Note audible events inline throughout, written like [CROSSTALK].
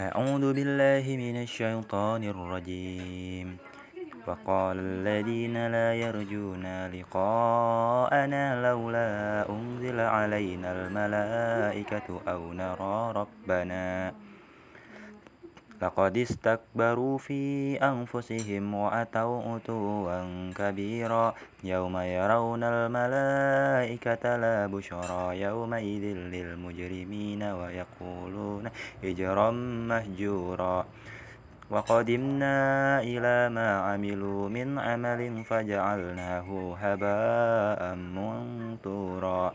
أعوذ بالله من الشيطان الرجيم. وقال الذين لا يرجون لقاءنا لولا أنزل علينا الملائكة أو نرى ربنا. لقد استكبروا في أنفسهم وأتوا أتوا كبيرا يوم يرون الملائكة لا بشرى يومئذ للمجرمين ويقولون هجرا مهجورا وقدمنا إلى ما عملوا من عمل فجعلناه هباء منثورا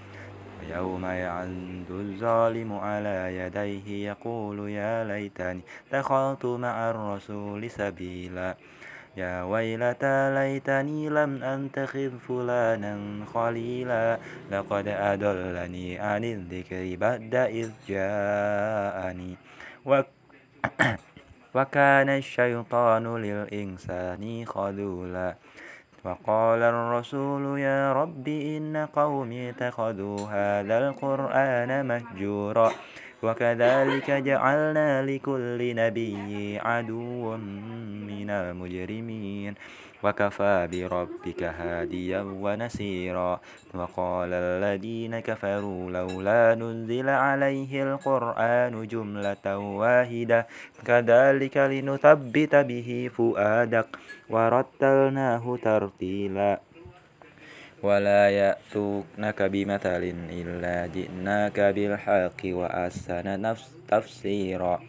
يوم يعد الظالم على يديه يقول يا ليتني دخلت مع الرسول سبيلا. يا ويلتى ليتني لم أنتخذ فلانا خليلا. لقد أدلني عن الذكر بعد إذ جاءني. [COUGHS] وكان الشيطان للإنسان خذولا. وقال الرسول يا رب إن قومي اتخذوا هذا القرآن مهجورا وكذلك جعلنا لكل نبي عدوا من المجرمين. وكفى بربك هاديا ونسيرا. وقال الذين كفروا لولا نزل عليه القرآن جملة واحدة. كذلك لنثبت به فؤادك. ورتلناه ترتيلا. ولا يأتونك بمثل إلا جئناك بالحق وأحسن تفسيرا.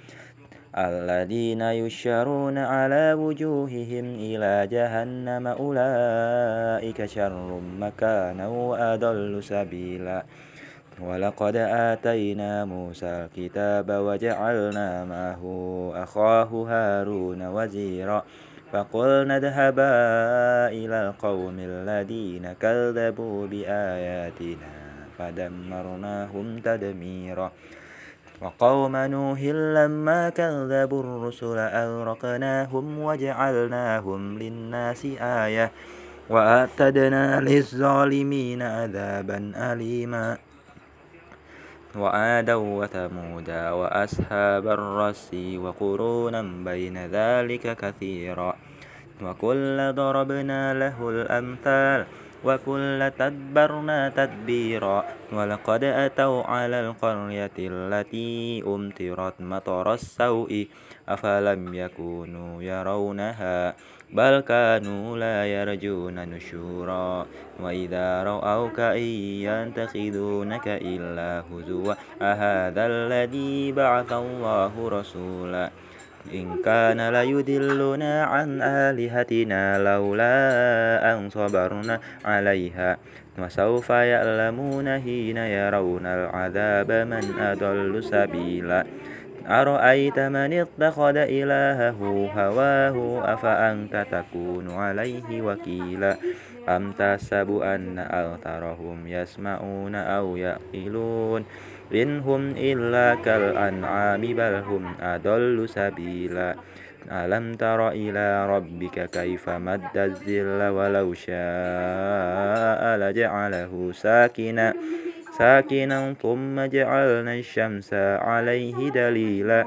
الذين يشرون على وجوههم إلى جهنم أولئك شر مكانا وأضل سبيلا. ولقد آتينا موسى الكتاب وجعلنا معه أخاه هارون وزيرا. فقلنا اذهبا إلى القوم الذين كذبوا بآياتنا فدمرناهم تدميرا. وقوم نوح لما كذبوا الرسل أغرقناهم وجعلناهم للناس آية وأعتدنا للظالمين عذابا أليما. وعادا وثمودا وأصحاب الرس وقرونا بين ذلك كثيرا. وكل ضربنا له الأمثال وكل تدبرنا تدبيرا. ولقد أتوا على القرية التي أمطرت مطر السوء أفلم يكونوا يرونها؟ بل كانوا لا يرجون نشورا. وإذا رأوك إن ينتخذونك إلا هزوا أهذا الذي بعث الله رسولا؟ إن كان ليدلنا عن آلهتنا لولا أن صبرنا عليها. وسوف يعلمون حين يرون العذاب من أضل سبيلا. أرأيت من اتخذ إلهه هواه؟ أفأنت تكون عليه وكيلا. أم تحسب أن أكثرهم يسمعون أو يعقلون؟ إن هم إلا كالأنعام بل هم أضل سبيلا. ألم تر إلى ربك كيف مد الظل ولو شاء لجعله ساكنا؟ ساكنا ثم جعلنا الشمس عليه دليلا.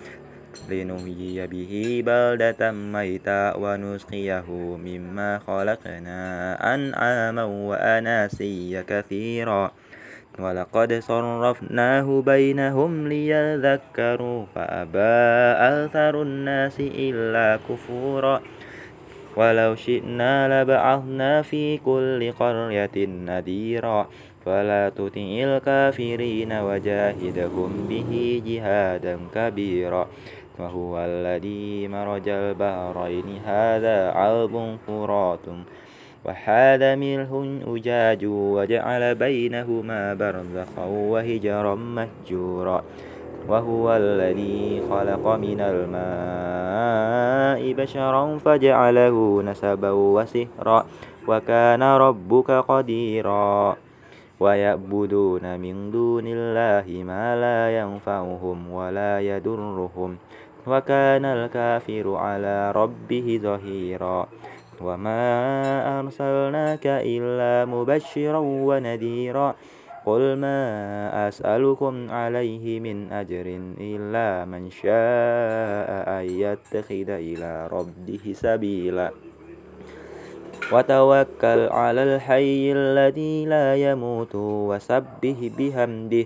لنحيي به بلدة ميتا ونسقيه مما خلقنا أنعاما وأناسيا كثيرا. ولقد صرفناه بينهم ليذكروا فأبى أكثر الناس إلا كفورا. ولو شئنا لبعثنا في كل قرية نذيرا. فلا تطع الكافرين وجاهدهم به جهادا كبيرا. وهو الذي مرج البحرين. هذا عذب فرات وحاد ملح أجاج وجعل بينهما برزخا وهجرا مهجورا. وهو الذي خلق من الماء بشرا فجعله نسبا وسهرا وكان ربك قديرا. ويعبدون من دون الله ما لا ينفعهم ولا يضرهم. وكان الكافر على ربه ظهيرا. وما أرسلناك إلا مبشرا ونذيرا. قل ما أسألكم عليه من أجر إلا من شاء أن يتخذ إلى ربه سبيلا. وتوكل على الحي الذي لا يموت وسبه بحمده.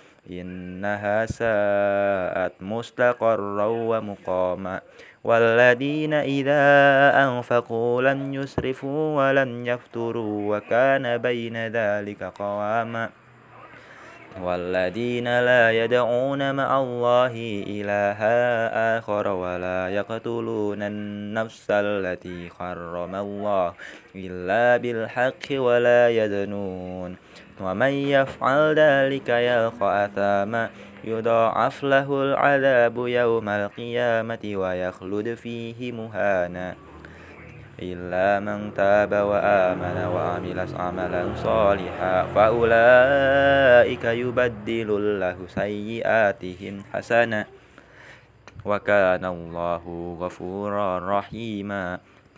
إنها ساءت مستقرا ومقاما والذين إذا أنفقوا لم يسرفوا ولم يفتروا وكان بين ذلك قواما والذين لا يدعون مع الله إلها آخر ولا يقتلون النفس التي حرم الله إلا بالحق ولا يزنون ومن يفعل ذلك يلقى أثاما يضاعف له العذاب يوم القيامة ويخلد فيه مهانا. إلا من تاب وآمن وعمل عملا صالحا فأولئك يبدل الله سيئاتهم حسنا. وكان الله غفورا رحيما.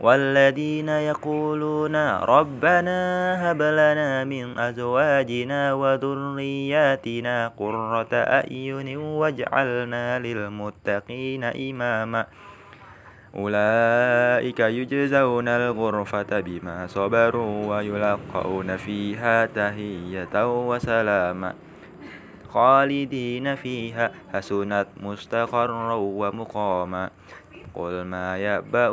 والذين يقولون ربنا هب لنا من أزواجنا وذرياتنا قرة أعين واجعلنا للمتقين إماما. أولئك يجزون الغرفة بما صبروا ويلقون فيها تهية وسلاما خالدين فيها حسنت مستقرا ومقاما. قل ما يأبأ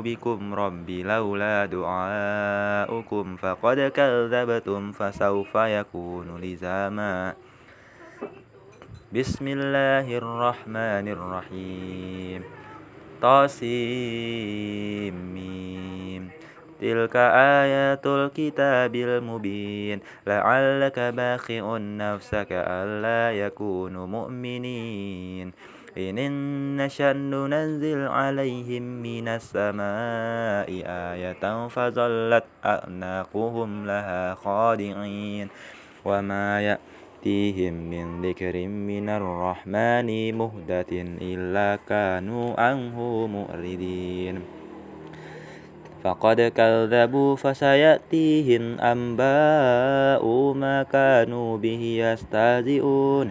بكم ربي لولا دعاؤكم فقد كذبتم فسوف يكون لزاما. بسم الله الرحمن الرحيم. طاسيم. تلك آيات الكتاب المبين. لعلك باخع نفسك ألا يكونوا مؤمنين. إن نشأ ننزل عليهم من السماء آية فظلت أعناقهم لها خاضعين. وما يأتيهم من ذكر من الرحمن مهدة إلا كانوا عنه مؤردين فقد كذبوا فسيأتيهم أنباء ما كانوا به يستهزئون.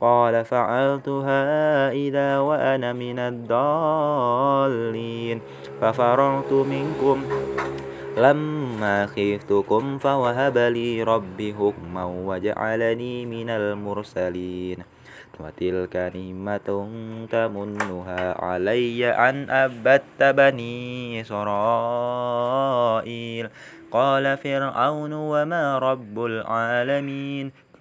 قال فعلتها إذا وأنا من الضالين. ففررت منكم لما خفتكم فوهب لي ربي حكما وجعلني من المرسلين. وتلك نعمة تمنها علي أن أبت بني إسرائيل. قال فرعون وما رب العالمين.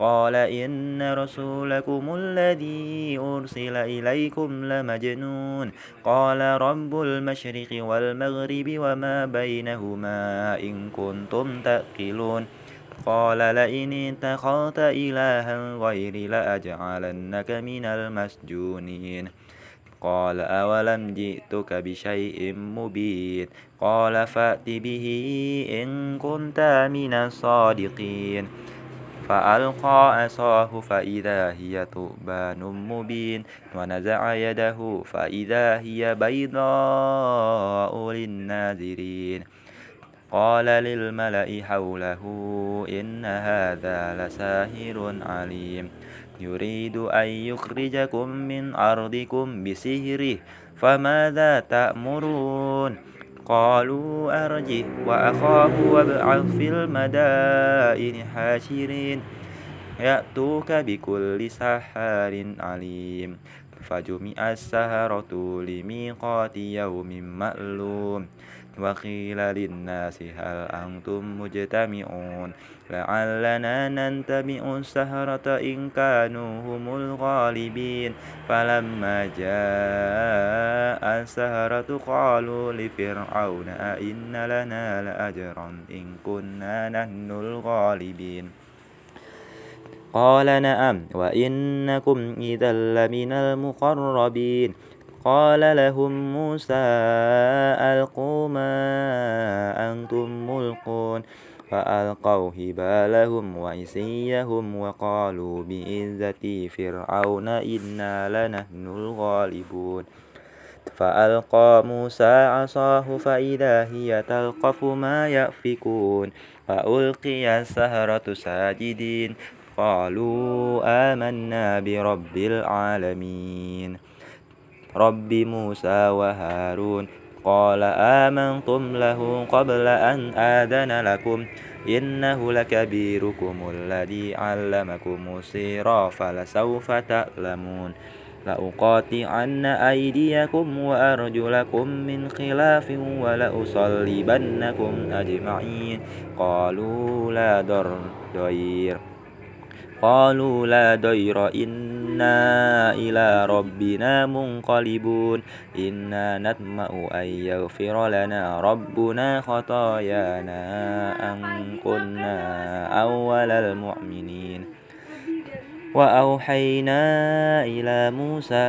قال إن رسولكم الذي أرسل إليكم لمجنون. قال رب المشرق والمغرب وما بينهما إن كنتم تأكلون قال لئن اتخذت إلها غيري لأجعلنك من المسجونين. قال أولم جئتك بشيء مبين. قال فأت به إن كنت من الصادقين. فألقى عصاه فإذا هي ثعبان مبين ونزع يده فإذا هي بيضاء للناذرين قال للملأ حوله إن هذا لساهر عليم. يريد أن يخرجكم من أرضكم بسهره فماذا تأمرون؟ قالوا أرجه وأخاه وابعث في المدائن حاشرين. يأتوك بكل سحار عليم. فجمع السهرة لميقات يوم مألوم. وقيل للناس هل أنتم مجتمعون؟ لعلنا ننتبع السهرة إن كانوا هم الغالبين. فلما جاء السهرة قالوا لفرعون أئن لنا لأجرا إن كنا نحن الغالبين. قال نعم وإنكم إذا لمن المقربين. قال لهم موسى ألقوا ما أنتم ملقون. فألقوا هبالهم وعصيهم وقالوا بعزة فرعون إنا لنحن الغالبون. فألقى موسى عصاه فإذا هي تلقف ما يأفكون. فألقي السهرة ساجدين. قالوا آمنا برب العالمين. رب موسى وهارون قال آمنتم له قبل أن آذن لكم إنه لكبيركم الذي علمكم السير فلسوف تعلمون لأقاطعن أيديكم وأرجلكم من خلاف ولأصلبنكم أجمعين قالوا لا ضير قالوا لا ضير إنا إلى ربنا منقلبون. إنا نطمع أن يغفر لنا ربنا خطايانا أن كنا أول المؤمنين. وأوحينا إلى موسى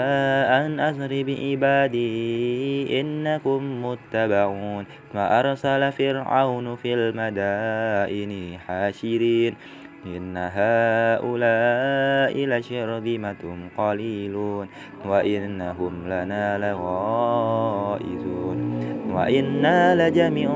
أن أسر بعبادي إنكم متبعون. وأرسل فرعون في المدائن حاشرين. إن هؤلاء لشرذمة قليلون وإنهم لنا لغائزون وإنا لجميع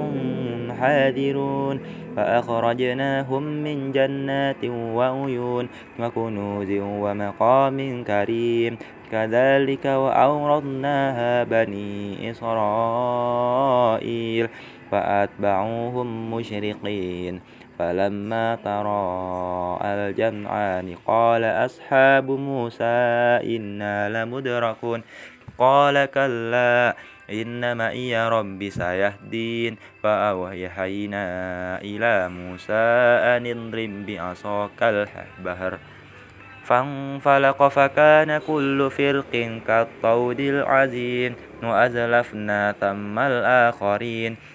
حاذرون فأخرجناهم من جنات وعيون وكنوز ومقام كريم كذلك وأورثناها بني إسرائيل فأتبعوهم مشرقين فلما تراءى الجمعان قال أصحاب موسى إنا لمدركون. قال كلا إن معي ربي سيهدين. فأوحينا إلى موسى أن اضرب بعصاك البحر. فانفلق فكان كل فرق كالطود العظيم وأزلفنا ثم الآخرين.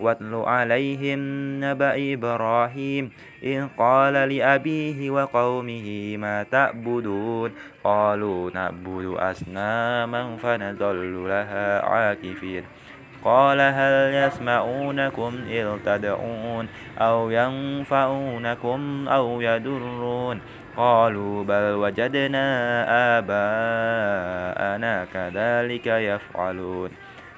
واتل عليهم نبأ إبراهيم إذ قال لأبيه وقومه ما تعبدون؟ قالوا نعبد أصناما فنظل لها عاكفين. قال هل يسمعونكم إذ تدعون أو ينفعونكم أو يدرون قالوا بل وجدنا آباءنا كذلك يفعلون.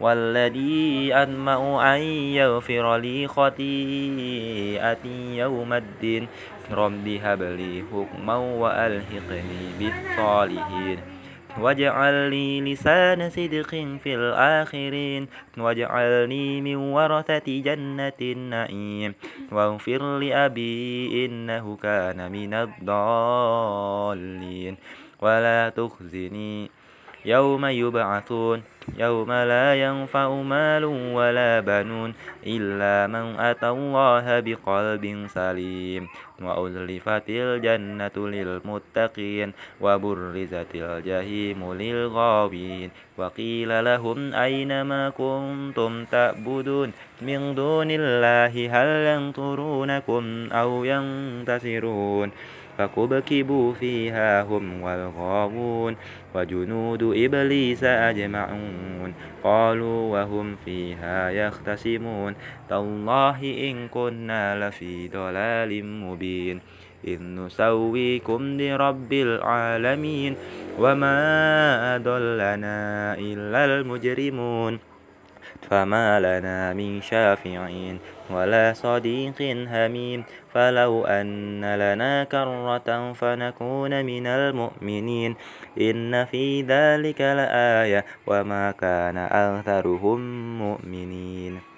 والذي أطمع أن يغفر لي خطيئتي يوم الدين. رب هب لي حكما وألحقني بالصالحين. واجعل لي لسان صدق في الآخرين. واجعلني من ورثة جنة النعيم. واغفر لأبي إنه كان من الضالين. ولا تخزني يوم يبعثون. يوم لا ينفع مال ولا بنون إلا من أتى الله بقلب سليم وأزلفت الجنة للمتقين وبرزت الجحيم للغاوين وقيل لهم أين ما كنتم تعبدون من دون الله هل ينصرونكم أو ينتصرون فكبكبوا فيها هم والغاوون وجنود إبليس أجمعون قالوا وهم فيها يختصمون تالله إن كنا لفي ضلال مبين إذ نسويكم برب العالمين وما أضلنا إلا المجرمون فما لنا من شافعين ولا صديق هميم فلو أن لنا كرة فنكون من المؤمنين إن في ذلك لآية وما كان أكثرهم مؤمنين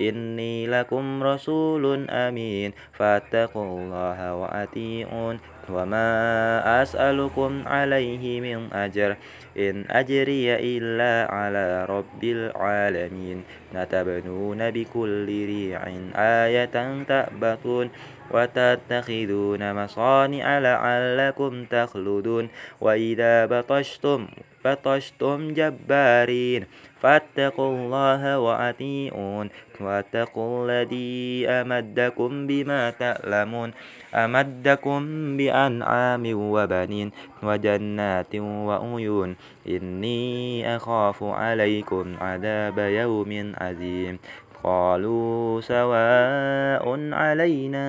إني لكم رسول أمين. فاتقوا الله وأطيعون. وما أسألكم عليه من أجر. إن أجري إلا على رب العالمين. نتبنون بكل ريع آية تأبثون وتتخذون مصانع لعلكم تخلدون. وإذا بطشتم بطشتم جبارين فاتقوا الله وأطيعون واتقوا الذي أمدكم بما تعلمون أمدكم بأنعام وبنين وجنات وعيون إني أخاف عليكم عذاب يوم عظيم قالوا سواء علينا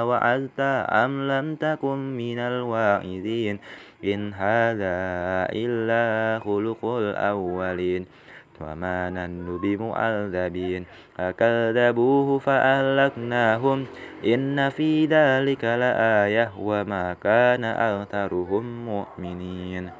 أوعزت أم لم تكن من الواعظين إن هذا إلا خلق الأولين وما نن بمعذبين فكذبوه فأهلكناهم إن في ذلك لآية وما كان أكثرهم مؤمنين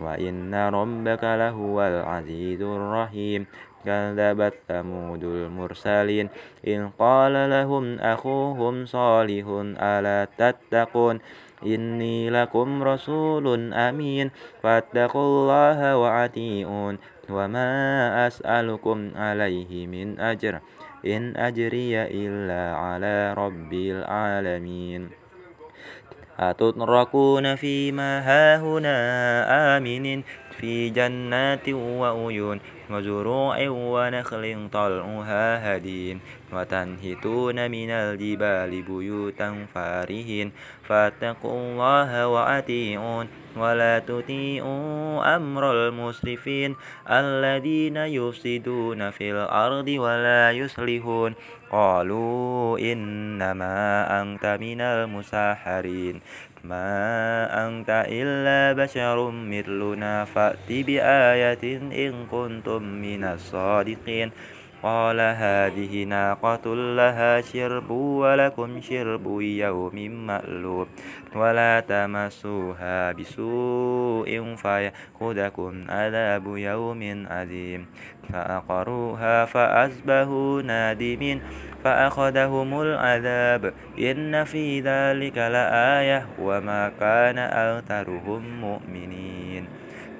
وإن ربك لهو العزيز الرحيم كذبت ثمود المرسلين إن قال لهم أخوهم صالح ألا تتقون إني لكم رسول أمين. فاتقوا الله وأطيعون. وما أسألكم عليه من أجر. إن أجري إلا على رب العالمين. أتتركون فيما هاهنا آمن في جنات وعيون وزروع ونخل طلعها هديم وتنهتون من الجبال بيوتا فارهين. فاتقوا الله وأطيعون ولا تطيعوا أمر المسرفين الذين يفسدون في الأرض ولا يصلحون. قالوا إنما أنت من المساحرين ما أنت إلا بشر مثلنا. فأت بآية إن كنتم من الصادقين. قال هذه ناقة لها شرب ولكم شرب يوم مألوب ولا تمسوها بسوء فيأخذكم عذاب يوم عظيم فأقروها فأصبحوا نادمين فأخذهم العذاب إن في ذلك لآية وما كان أكثرهم مؤمنين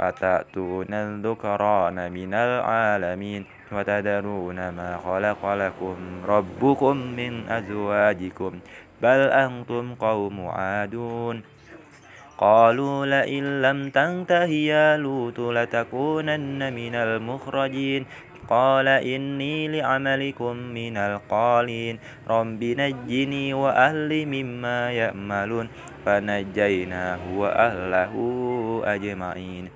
أتأتون الذكران من العالمين وتذرون ما خلق لكم ربكم من أزواجكم بل أنتم قوم عادون. قالوا لئن لم تنته يا لوط لتكونن من المخرجين. قال إني لعملكم من القالين. رب نجني وأهلي مما يأملون. فنجيناه وأهله أجمعين.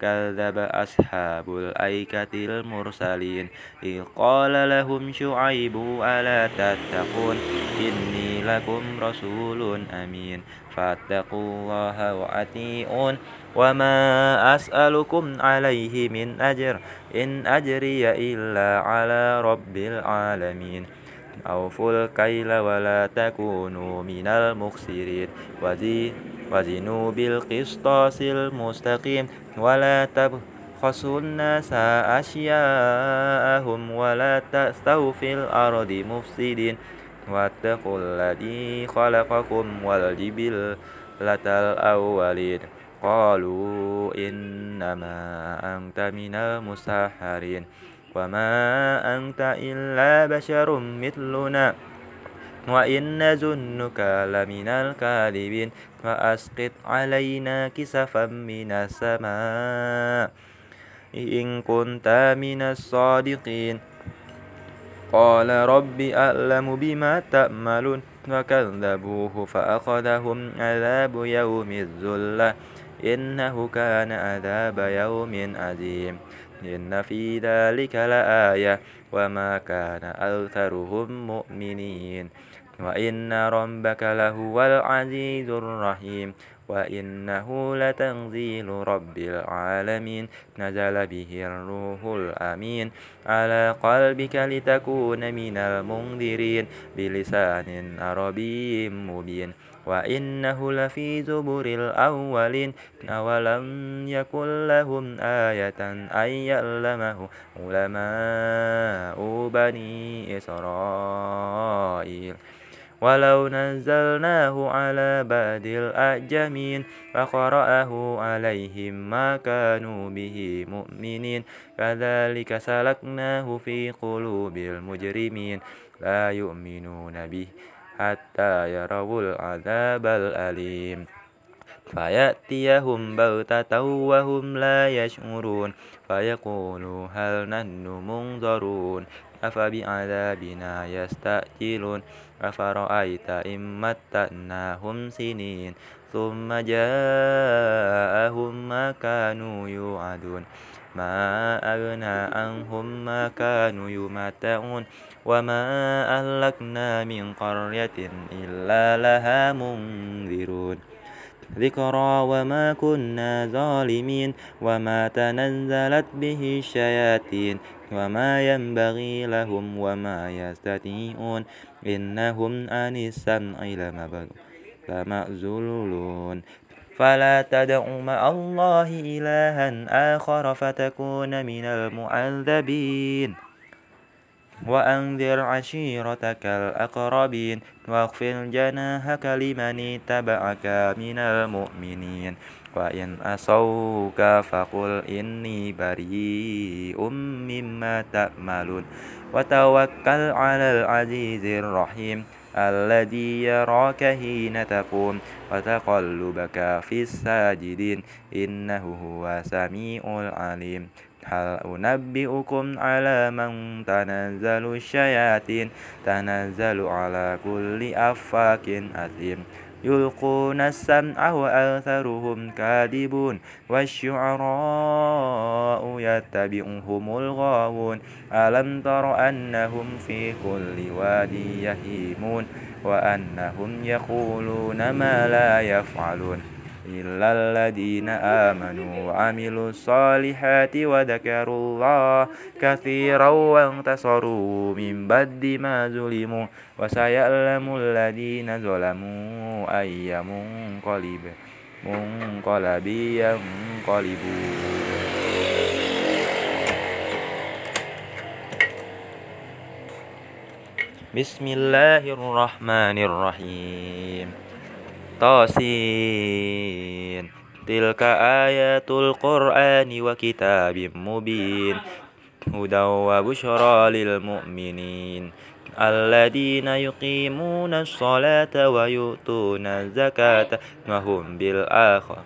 كذب أصحاب الأيكة المرسلين. إذ قال لهم شعيب ألا تتقون؟ إني لكم رسول أمين. فاتقوا الله وأطيعون. وما أسألكم عليه من أجر إن أجري إلا على رب العالمين. أوفوا الكيل ولا تكونوا من المخسرين. وزيد وزنوا بالقسطاس المستقيم ولا تبخسوا الناس أشياءهم ولا تأسوا في الأرض مفسدين. واتقوا الذي خلقكم والجبلة الأولين. قالوا إنما أنت من المسحرين. وما أنت إلا بشر مثلنا. وإن نظنك لمن الكاذبين فأسقط علينا كسفا من السماء إن كنت من الصادقين قال رب أعلم بما تأملون فكذبوه فأخذهم عذاب يوم الذلة إنه كان عذاب يوم عظيم إن في ذلك لآية وما كان أكثرهم مؤمنين وإن ربك لهو العزيز الرحيم وإنه لتنزيل رب العالمين. نزل به الروح الأمين على قلبك لتكون من المنذرين بلسان عربي مبين. وإنه لفي زبر الأولين. أولم يكن لهم آية أن يعلمه علماء بني إسرائيل. ولو نزلناه على بعد الأعجمين فقرأه عليهم ما كانوا به مؤمنين. كذلك سلكناه في قلوب المجرمين. لا يؤمنون به حتى يروا العذاب الأليم. فيأتيهم بغتة وهم لا يشعرون. فيقولوا هل نحن منظرون؟ أفبعذابنا يستعجلون أفرأيت إن متعناهم سنين ثم جاءهم ما كانوا يوعدون. ما أغنى عنهم ما كانوا يمتعون. وما أهلكنا من قرية إلا لها منذرون. ذكرى وما كنا ظالمين وما تنزلت به الشياطين وما ينبغي لهم وما يستطيعون إنهم عن السمع لمعزولون فلا تدع مع الله إلها آخر فتكون من المعذبين وأنذر عشيرتك الأقربين واغفر جناحك لمن اتبعك من المؤمنين. وإن أصوك فقل إني بريء مما تأملون. وتوكل على العزيز الرحيم الذي يراك حين تقوم وتقلبك في الساجدين. إنه هو سميع العليم. هل أنبئكم على من تنزل الشياطين تنزل على كل أفاك أثيم. يلقون السمع وأكثرهم كاذبون والشعراء يتبعهم الغاوون. ألم تر أنهم في كل وادي يهيمون وأنهم يقولون ما لا يفعلون. إلا الذين آمنوا وعملوا الصالحات وذكروا الله كثيرا وانتصروا من بعد ما ظلموا وسيعلم الذين ظلموا أي منقلب منقلب ينقلبون. بسم الله الرحمن الرحيم. طاسين تلك آيات القرآن وكتاب مبين. هدى وبشرى للمؤمنين. الذين يقيمون الصلاة ويؤتون الزكاة وهم بالآخرة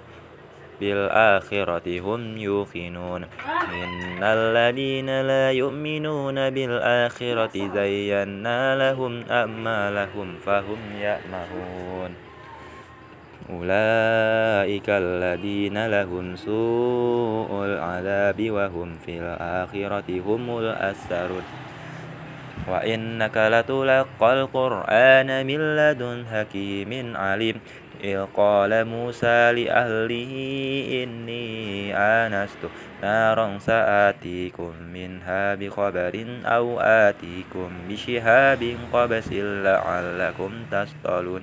بالآخرة هم يوقنون. إن الذين لا يؤمنون بالآخرة زينا لهم أعمالهم فهم يأمرون أولئك الذين لهم سوء العذاب وهم في الآخرة هم الأسرون. وإنك لتلقى القرآن من لدن حكيم عليم. إذ قال موسى لأهله إني آنست نارا سآتيكم منها بخبر أو آتيكم بشهاب قبس لعلكم تصطلون.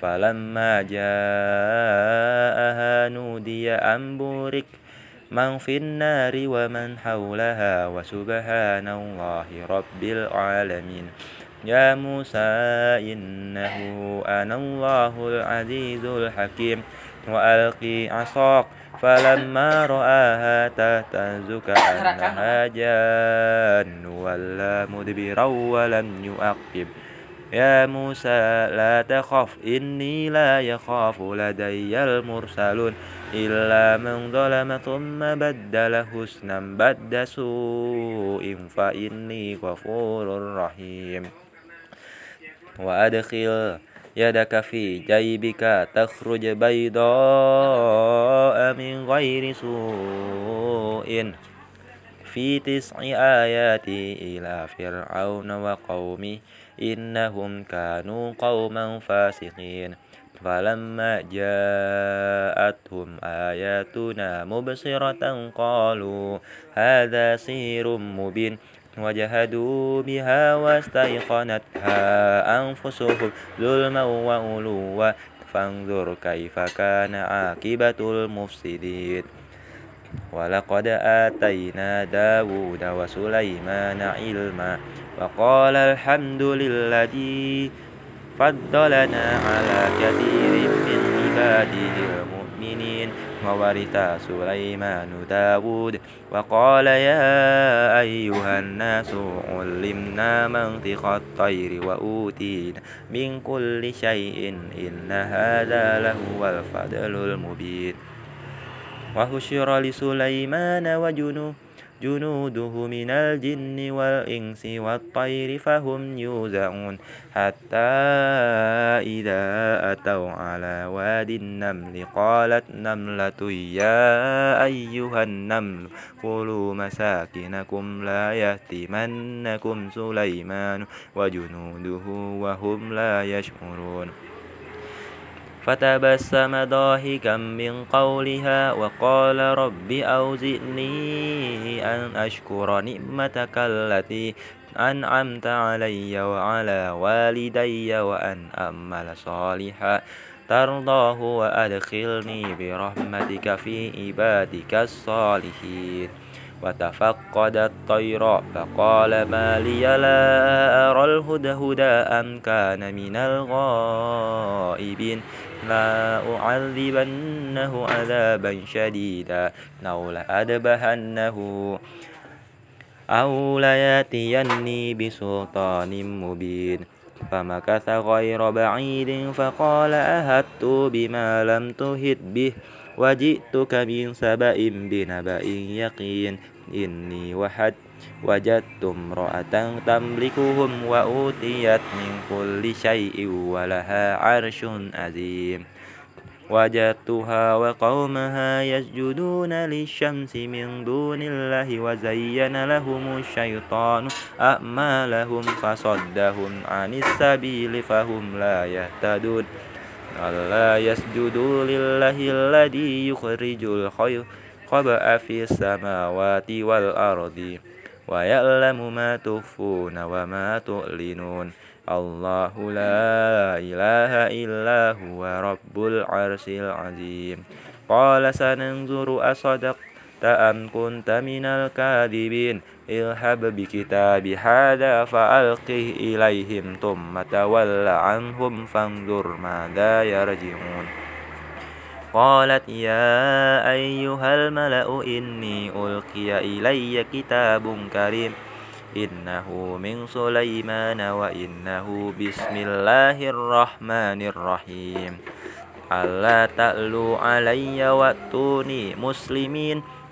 فلما جاءها نودي أن بورك من في النار ومن حولها وسبحان الله رب العالمين. يا موسى إنه أنا الله العزيز الحكيم. وألقي عصاك فلما رآها تهتز كأنها جان. ولا مدبرا ولم يؤقب. يا موسى لا تخف إني لا يخاف لدي المرسلون إلا من ظلم ثم بدل حسنا بد سوء فإني غفور رحيم. وأدخل يدك في جيبك تخرج بيضاء من غير سوء. في تسع آيات إلى فرعون وقومه إنهم كانوا قوما فاسقين. فلما جاءتهم آياتنا مبصرة قالوا هذا سير مبين. وجهدوا بها واستيقنتها أنفسهم ظلما وعلوا. فانظر كيف كان عاقبة المفسدين. ولقد آتينا داود وسليمان علما. وقال الحمد للذي فضلنا على كثير من عباده المؤمنين وورث سليمان داود وقال يا أيها الناس علمنا منطق الطير وأوتينا من كل شيء إن هذا لهو الفضل المبين وهشر لسليمان وجنوده جنوده من الجن والإنس والطير فهم يوزعون حتى إذا أتوا على واد النمل قالت نملة يا أيها النمل كلوا مساكنكم لا يهتمنكم سليمان وجنوده وهم لا يشعرون فتبسم ضاحكا من قولها وقال رب أوزئني أن أشكر نعمتك التي أنعمت علي وعلى والدي وأن أمل صالحا ترضاه وأدخلني برحمتك في عبادك الصالحين. وتفقد الطير فقال ما لي لا أرى الهدهد أم كان من الغائبين. لا أعذبنه عذابا شديدا أو لأذبحنه أو ليأتيني بسلطان مبين. فمكث غير بعيد فقال أهدت بما لم تهد به. وجئتك من سبأ بنبأ يقين إني وحد وجدت امرأة تملكهم وأوتيت من كل شيء ولها عرش عظيم. وجدتها وقومها يسجدون للشمس من دون الله وزين لهم الشيطان أعمالهم فصدهم عن السبيل فهم لا يهتدون. ألا يسجدوا لله الذي يخرج الخبأ في السماوات والأرض ويعلم ما تخفون وما تعلنون الله لا إله إلا هو رب العرش العظيم. قال سننظر أصدقت أم كنت من الكاذبين؟ اذهب بكتاب هذا فألقه إليهم ثم تول عنهم فانظر ماذا يرجعون. قالت يا أيها الملأ إني ألقي إلي كتاب كريم. إنه من سليمان وإنه بسم الله الرحمن الرحيم. ألا تألوا علي وأتوني مسلمين؟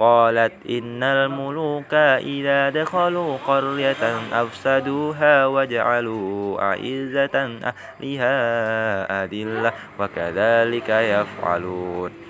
قالت إن الملوك إذا دخلوا قرية أفسدوها وجعلوا أعزة أهلها أذلة وكذلك يفعلون.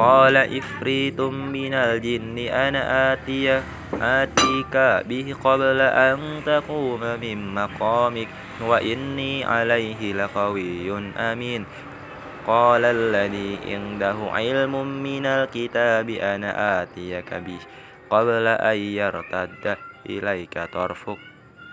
قال إفريت من الجن أنا آتي آتيك به قبل أن تقوم من مقامك وإني عليه لقوي أمين. قال الذي عنده علم من الكتاب أنا آتيك به قبل أن يرتد إليك طرفك.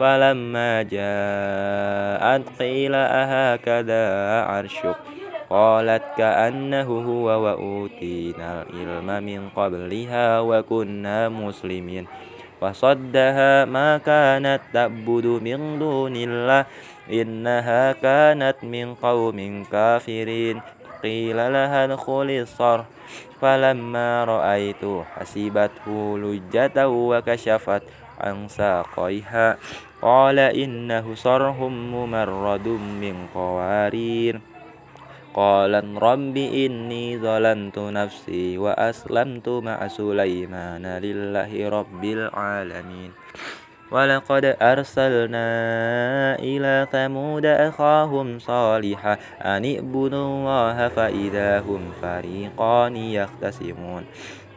فلما جاءت قيل أهكذا عرشك؟ قالت كأنه هو وأوتينا العلم من قبلها وكنا مسلمين. وصدها ما كانت تعبد من دون الله إنها كانت من قوم كافرين. قيل لها ادخل الصرح. فلما رأيت حسبته لجة وكشفت عن ساقيها. قال إنه صرح ممرد من قوارير. قال رب إني ظلمت نفسي وأسلمت مع سليمان لله رب العالمين. ولقد أرسلنا إلى ثمود أخاهم صالحا أن اعبدوا الله فإذا هم فريقان يختصمون.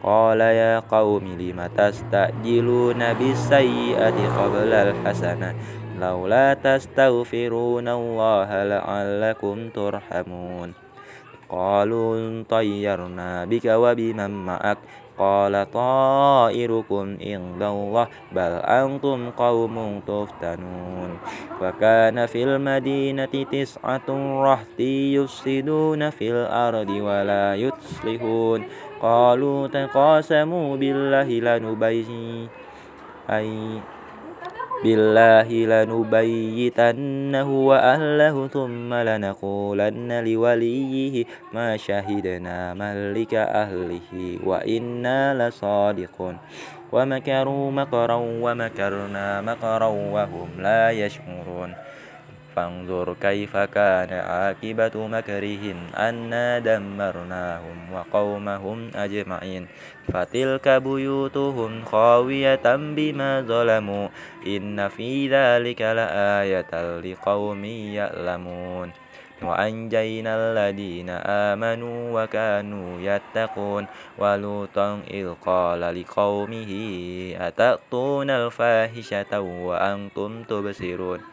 قال يا قوم لم تستعجلون بالسيئة قبل الحسنة؟ لولا تستغفرون الله لعلكم ترحمون. قالوا طيرنا بك وبمن معك؟ قال طائركم عند الله بل أنتم قوم تفتنون. وكان في المدينة تسعة رهط يفسدون في الأرض ولا يصلحون. قالوا تقاسموا بالله لنبين أي بالله لنبيتنه وأهله ثم لنقولن لوليه ما شهدنا ملك أهله وإنا لصادقون. ومكروا مكرا ومكرنا مكرا وهم لا يشعرون. فانظر كيف كان عاقبة مكرهم أنا دمرناهم وقومهم أجمعين فتلك بيوتهم خاوية بما ظلموا إن في ذلك لآية لقوم يعلمون وأنجينا الذين آمنوا وكانوا يتقون ولوطا إذ قال لقومه أتأتون الفاحشة وأنتم تبصرون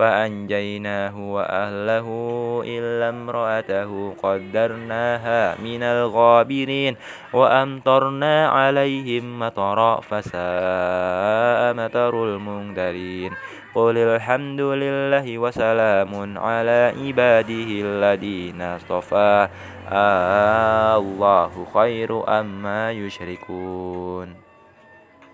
فأنجيناه وأهله إلا امرأته. قدرناها من الغابرين وأمطرنا عليهم مطرا فساء مطر المنذرين. قل الحمد لله وسلام على عباده الذين اصطفى. آه الله خير أما يشركون.